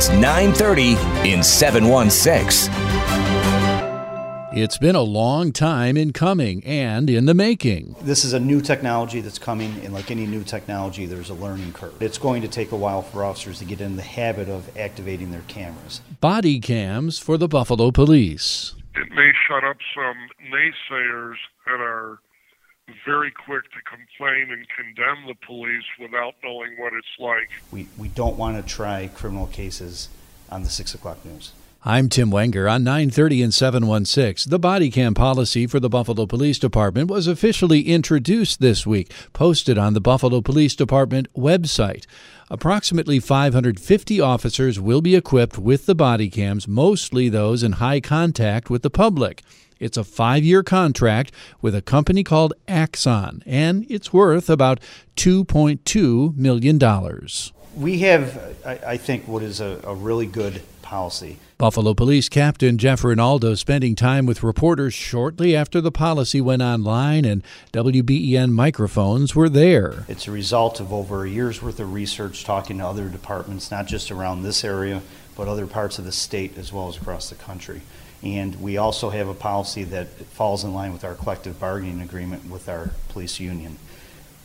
It's 930 in 716. It's been a long time in coming and in the making. This is a new technology that's coming, and like any new technology, there's a learning curve. It's going to take a while for officers to get in the habit of activating their cameras. Body cams for the Buffalo Police. It may shut up some naysayers that are very quick to complain and condemn the police without knowing what it's like. We, we don't want to try criminal cases on the 6 o'clock news. I'm Tim Wenger on 930 and 716. The body cam policy for the Buffalo Police Department was officially introduced this week, posted on the Buffalo Police Department website. Approximately 550 officers will be equipped with the body cams, mostly those in high contact with the public. It's a five year contract with a company called Axon, and it's worth about $2.2 million. We have, I, think, what is a, a really good policy. Buffalo Police Captain Jeff Rinaldo spending time with reporters shortly after the policy went online and WBEN microphones were there. It's a result of over a year's worth of research talking to other departments, not just around this area, but other parts of the state as well as across the country. And we also have a policy that falls in line with our collective bargaining agreement with our police union.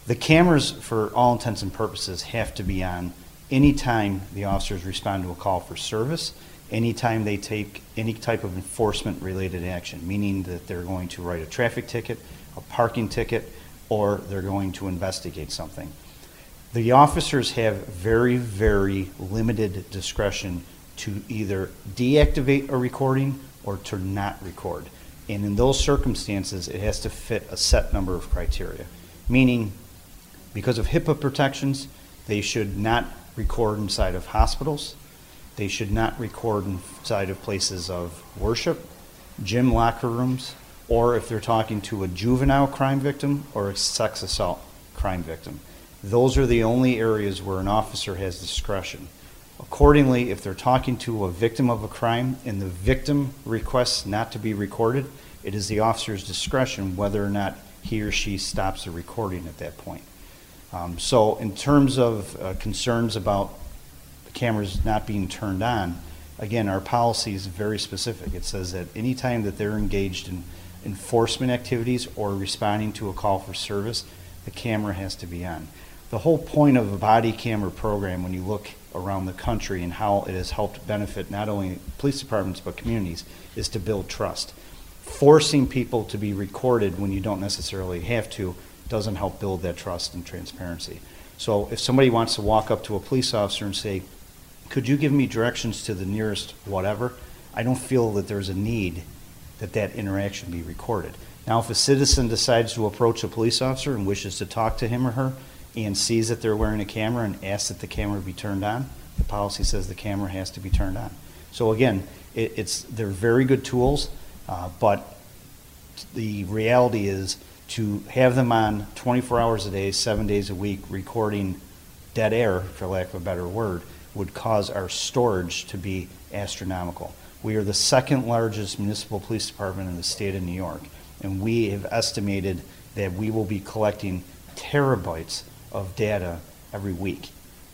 The cameras, for all intents and purposes, have to be on anytime the officers respond to a call for service, anytime they take any type of enforcement related action, meaning that they're going to write a traffic ticket, a parking ticket, or they're going to investigate something. The officers have very, very limited discretion to either deactivate a recording or to not record. And in those circumstances, it has to fit a set number of criteria. Meaning, because of HIPAA protections, they should not record inside of hospitals. They should not record inside of places of worship, gym locker rooms, or if they're talking to a juvenile crime victim or a sex assault crime victim. Those are the only areas where an officer has discretion. Accordingly, if they're talking to a victim of a crime and the victim requests not to be recorded, it is the officer's discretion whether or not he or she stops the recording at that point. Um, so, in terms of uh, concerns about the cameras not being turned on, again, our policy is very specific. It says that anytime that they're engaged in enforcement activities or responding to a call for service, the camera has to be on. The whole point of a body camera program, when you look around the country and how it has helped benefit not only police departments but communities, is to build trust. Forcing people to be recorded when you don't necessarily have to doesn't help build that trust and transparency. So if somebody wants to walk up to a police officer and say, could you give me directions to the nearest whatever, I don't feel that there's a need that that interaction be recorded. Now, if a citizen decides to approach a police officer and wishes to talk to him or her and sees that they're wearing a camera and asks that the camera be turned on, the policy says the camera has to be turned on. So again, it, it's they're very good tools, uh, but the reality is to have them on 24 hours a day, seven days a week, recording dead air, for lack of a better word, would cause our storage to be astronomical. We are the second largest municipal police department in the state of New York, and we have estimated that we will be collecting terabytes of data every week.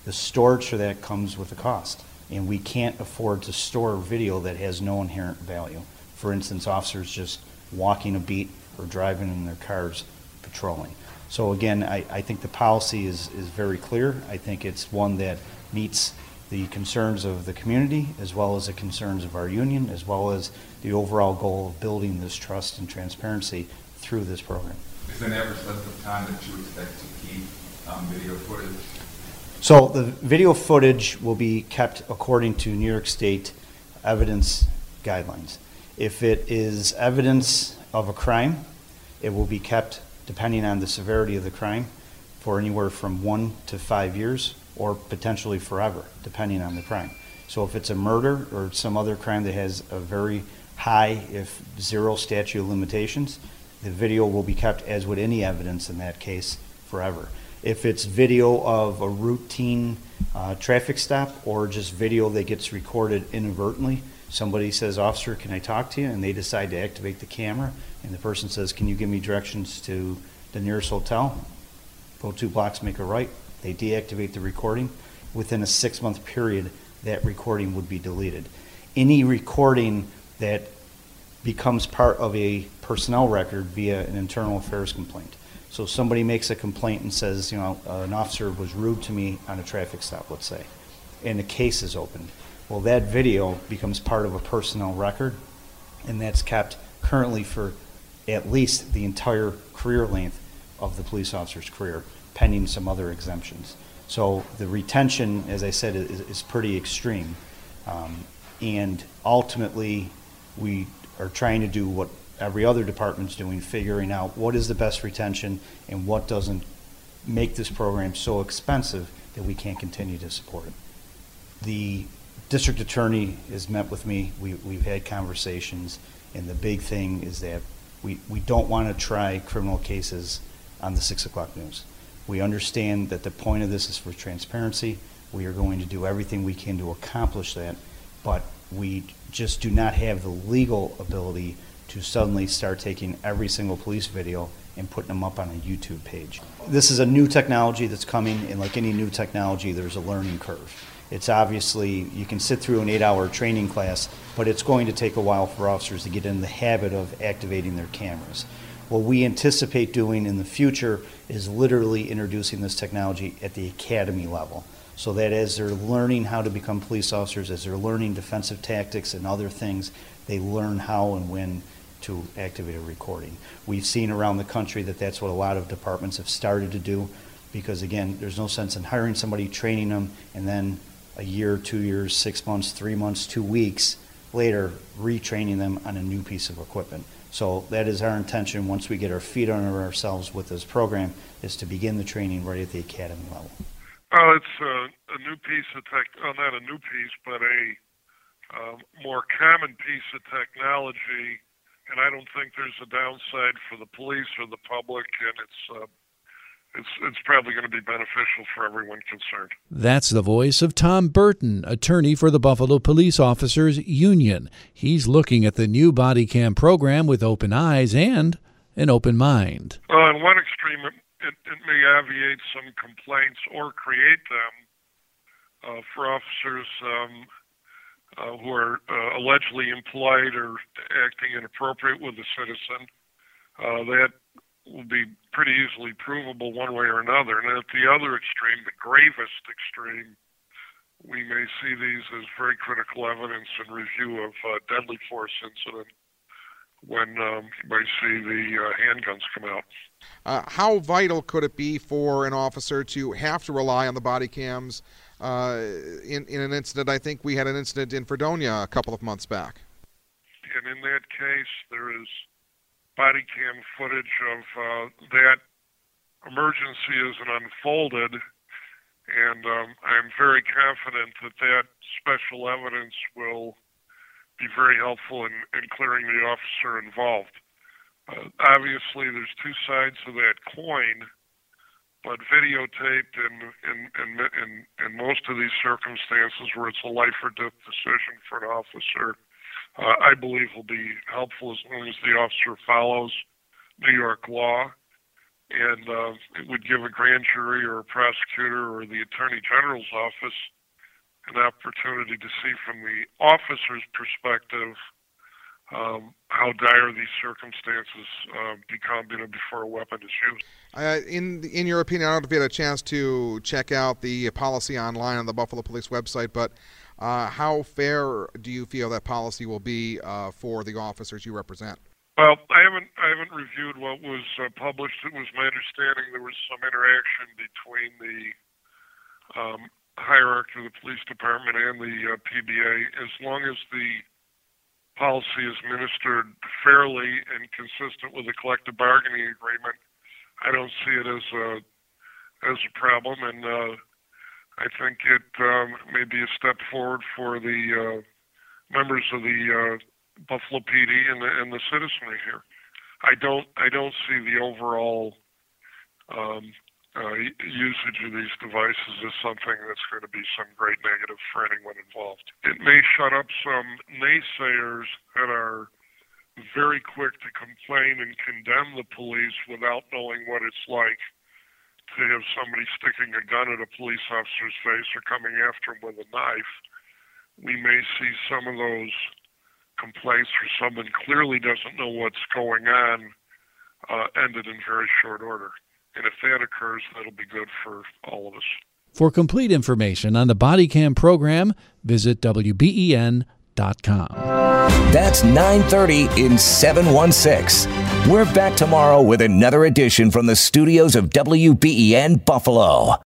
The storage for that comes with a cost, and we can't afford to store video that has no inherent value. For instance, officers just walking a beat or driving in their cars patrolling. So again, I, I think the policy is, is very clear. I think it's one that meets the concerns of the community as well as the concerns of our union as well as the overall goal of building this trust and transparency through this program. Is there an average length of time that you expect to keep um, video footage? So the video footage will be kept according to New York State evidence guidelines. If it is evidence of a crime, it will be kept, depending on the severity of the crime, for anywhere from one to five years or potentially forever, depending on the crime. So if it's a murder or some other crime that has a very high, if zero statute of limitations, the video will be kept, as would any evidence in that case, forever. If it's video of a routine uh, traffic stop or just video that gets recorded inadvertently, somebody says, Officer, can I talk to you? And they decide to activate the camera, and the person says, Can you give me directions to the nearest hotel? Go two blocks, make a right. They deactivate the recording. Within a six month period, that recording would be deleted. Any recording that becomes part of a personnel record via an internal affairs complaint. So somebody makes a complaint and says, you know, an officer was rude to me on a traffic stop, let's say, and the case is opened. Well, that video becomes part of a personnel record, and that's kept currently for at least the entire career length of the police officer's career, pending some other exemptions. So the retention, as I said, is, is pretty extreme. Um, and ultimately, we are trying to do what every other department's doing, figuring out what is the best retention and what doesn't make this program so expensive that we can't continue to support it. The district attorney has met with me. We, we've had conversations, and the big thing is that we, we don't want to try criminal cases on the six o'clock news. We understand that the point of this is for transparency. We are going to do everything we can to accomplish that, but we just do not have the legal ability to suddenly start taking every single police video and putting them up on a YouTube page. This is a new technology that's coming, and like any new technology, there's a learning curve. It's obviously, you can sit through an eight hour training class, but it's going to take a while for officers to get in the habit of activating their cameras. What we anticipate doing in the future is literally introducing this technology at the academy level so that as they're learning how to become police officers, as they're learning defensive tactics and other things, they learn how and when to activate a recording. We've seen around the country that that's what a lot of departments have started to do because, again, there's no sense in hiring somebody, training them, and then a year, two years, six months, three months, two weeks later, retraining them on a new piece of equipment. So that is our intention once we get our feet under ourselves with this program is to begin the training right at the academy level. Oh, it's a, a new piece of tech. Oh, not a new piece, but a um, more common piece of technology. And I don't think there's a downside for the police or the public, and it's uh, it's it's probably going to be beneficial for everyone concerned. That's the voice of Tom Burton, attorney for the Buffalo Police Officers Union. He's looking at the new body cam program with open eyes and an open mind. Well, in one extreme, it, it, it may obviate some complaints or create them uh, for officers um, uh, who are uh, allegedly impolite or acting inappropriate with a citizen. Uh, that will be pretty easily provable one way or another. And at the other extreme, the gravest extreme, we may see these as very critical evidence in review of uh, deadly force incident when um, you might see the uh, handguns come out. Uh, how vital could it be for an officer to have to rely on the body cams? Uh, in, in an incident, I think we had an incident in Fredonia a couple of months back. And in that case, there is body cam footage of uh, that emergency as it unfolded, and um, I'm very confident that that special evidence will be very helpful in, in clearing the officer involved. Uh, obviously, there's two sides to that coin, but videotaped in, in, in, in, in most of these circumstances where it's a life or death decision for an officer, uh, I believe will be helpful as long as the officer follows New York law. And uh, it would give a grand jury or a prosecutor or the attorney general's office an opportunity to see from the officer's perspective um, how dire these circumstances uh, become you know, before a weapon is used. Uh, in in your opinion, I don't know if you had a chance to check out the policy online on the Buffalo Police website, but uh, how fair do you feel that policy will be uh, for the officers you represent? Well, I haven't I haven't reviewed what was uh, published. It was my understanding there was some interaction between the um, hierarchy of the police department and the uh, PBA. As long as the policy is ministered fairly and consistent with the collective bargaining agreement, I don't see it as a as a problem. And uh, I think it um, may be a step forward for the uh, members of the uh, Buffalo PD and the, and the citizenry here. I don't I don't see the overall um, uh, usage of these devices is something that's going to be some great negative for anyone involved. It may shut up some naysayers that are very quick to complain and condemn the police without knowing what it's like to have somebody sticking a gun at a police officer's face or coming after him with a knife. we may see some of those complaints where someone clearly doesn't know what's going on uh, ended in very short order. And if that occurs, that'll be good for all of us. For complete information on the body cam program, visit WBEN.com. That's 930 in 716. We're back tomorrow with another edition from the studios of WBEN Buffalo.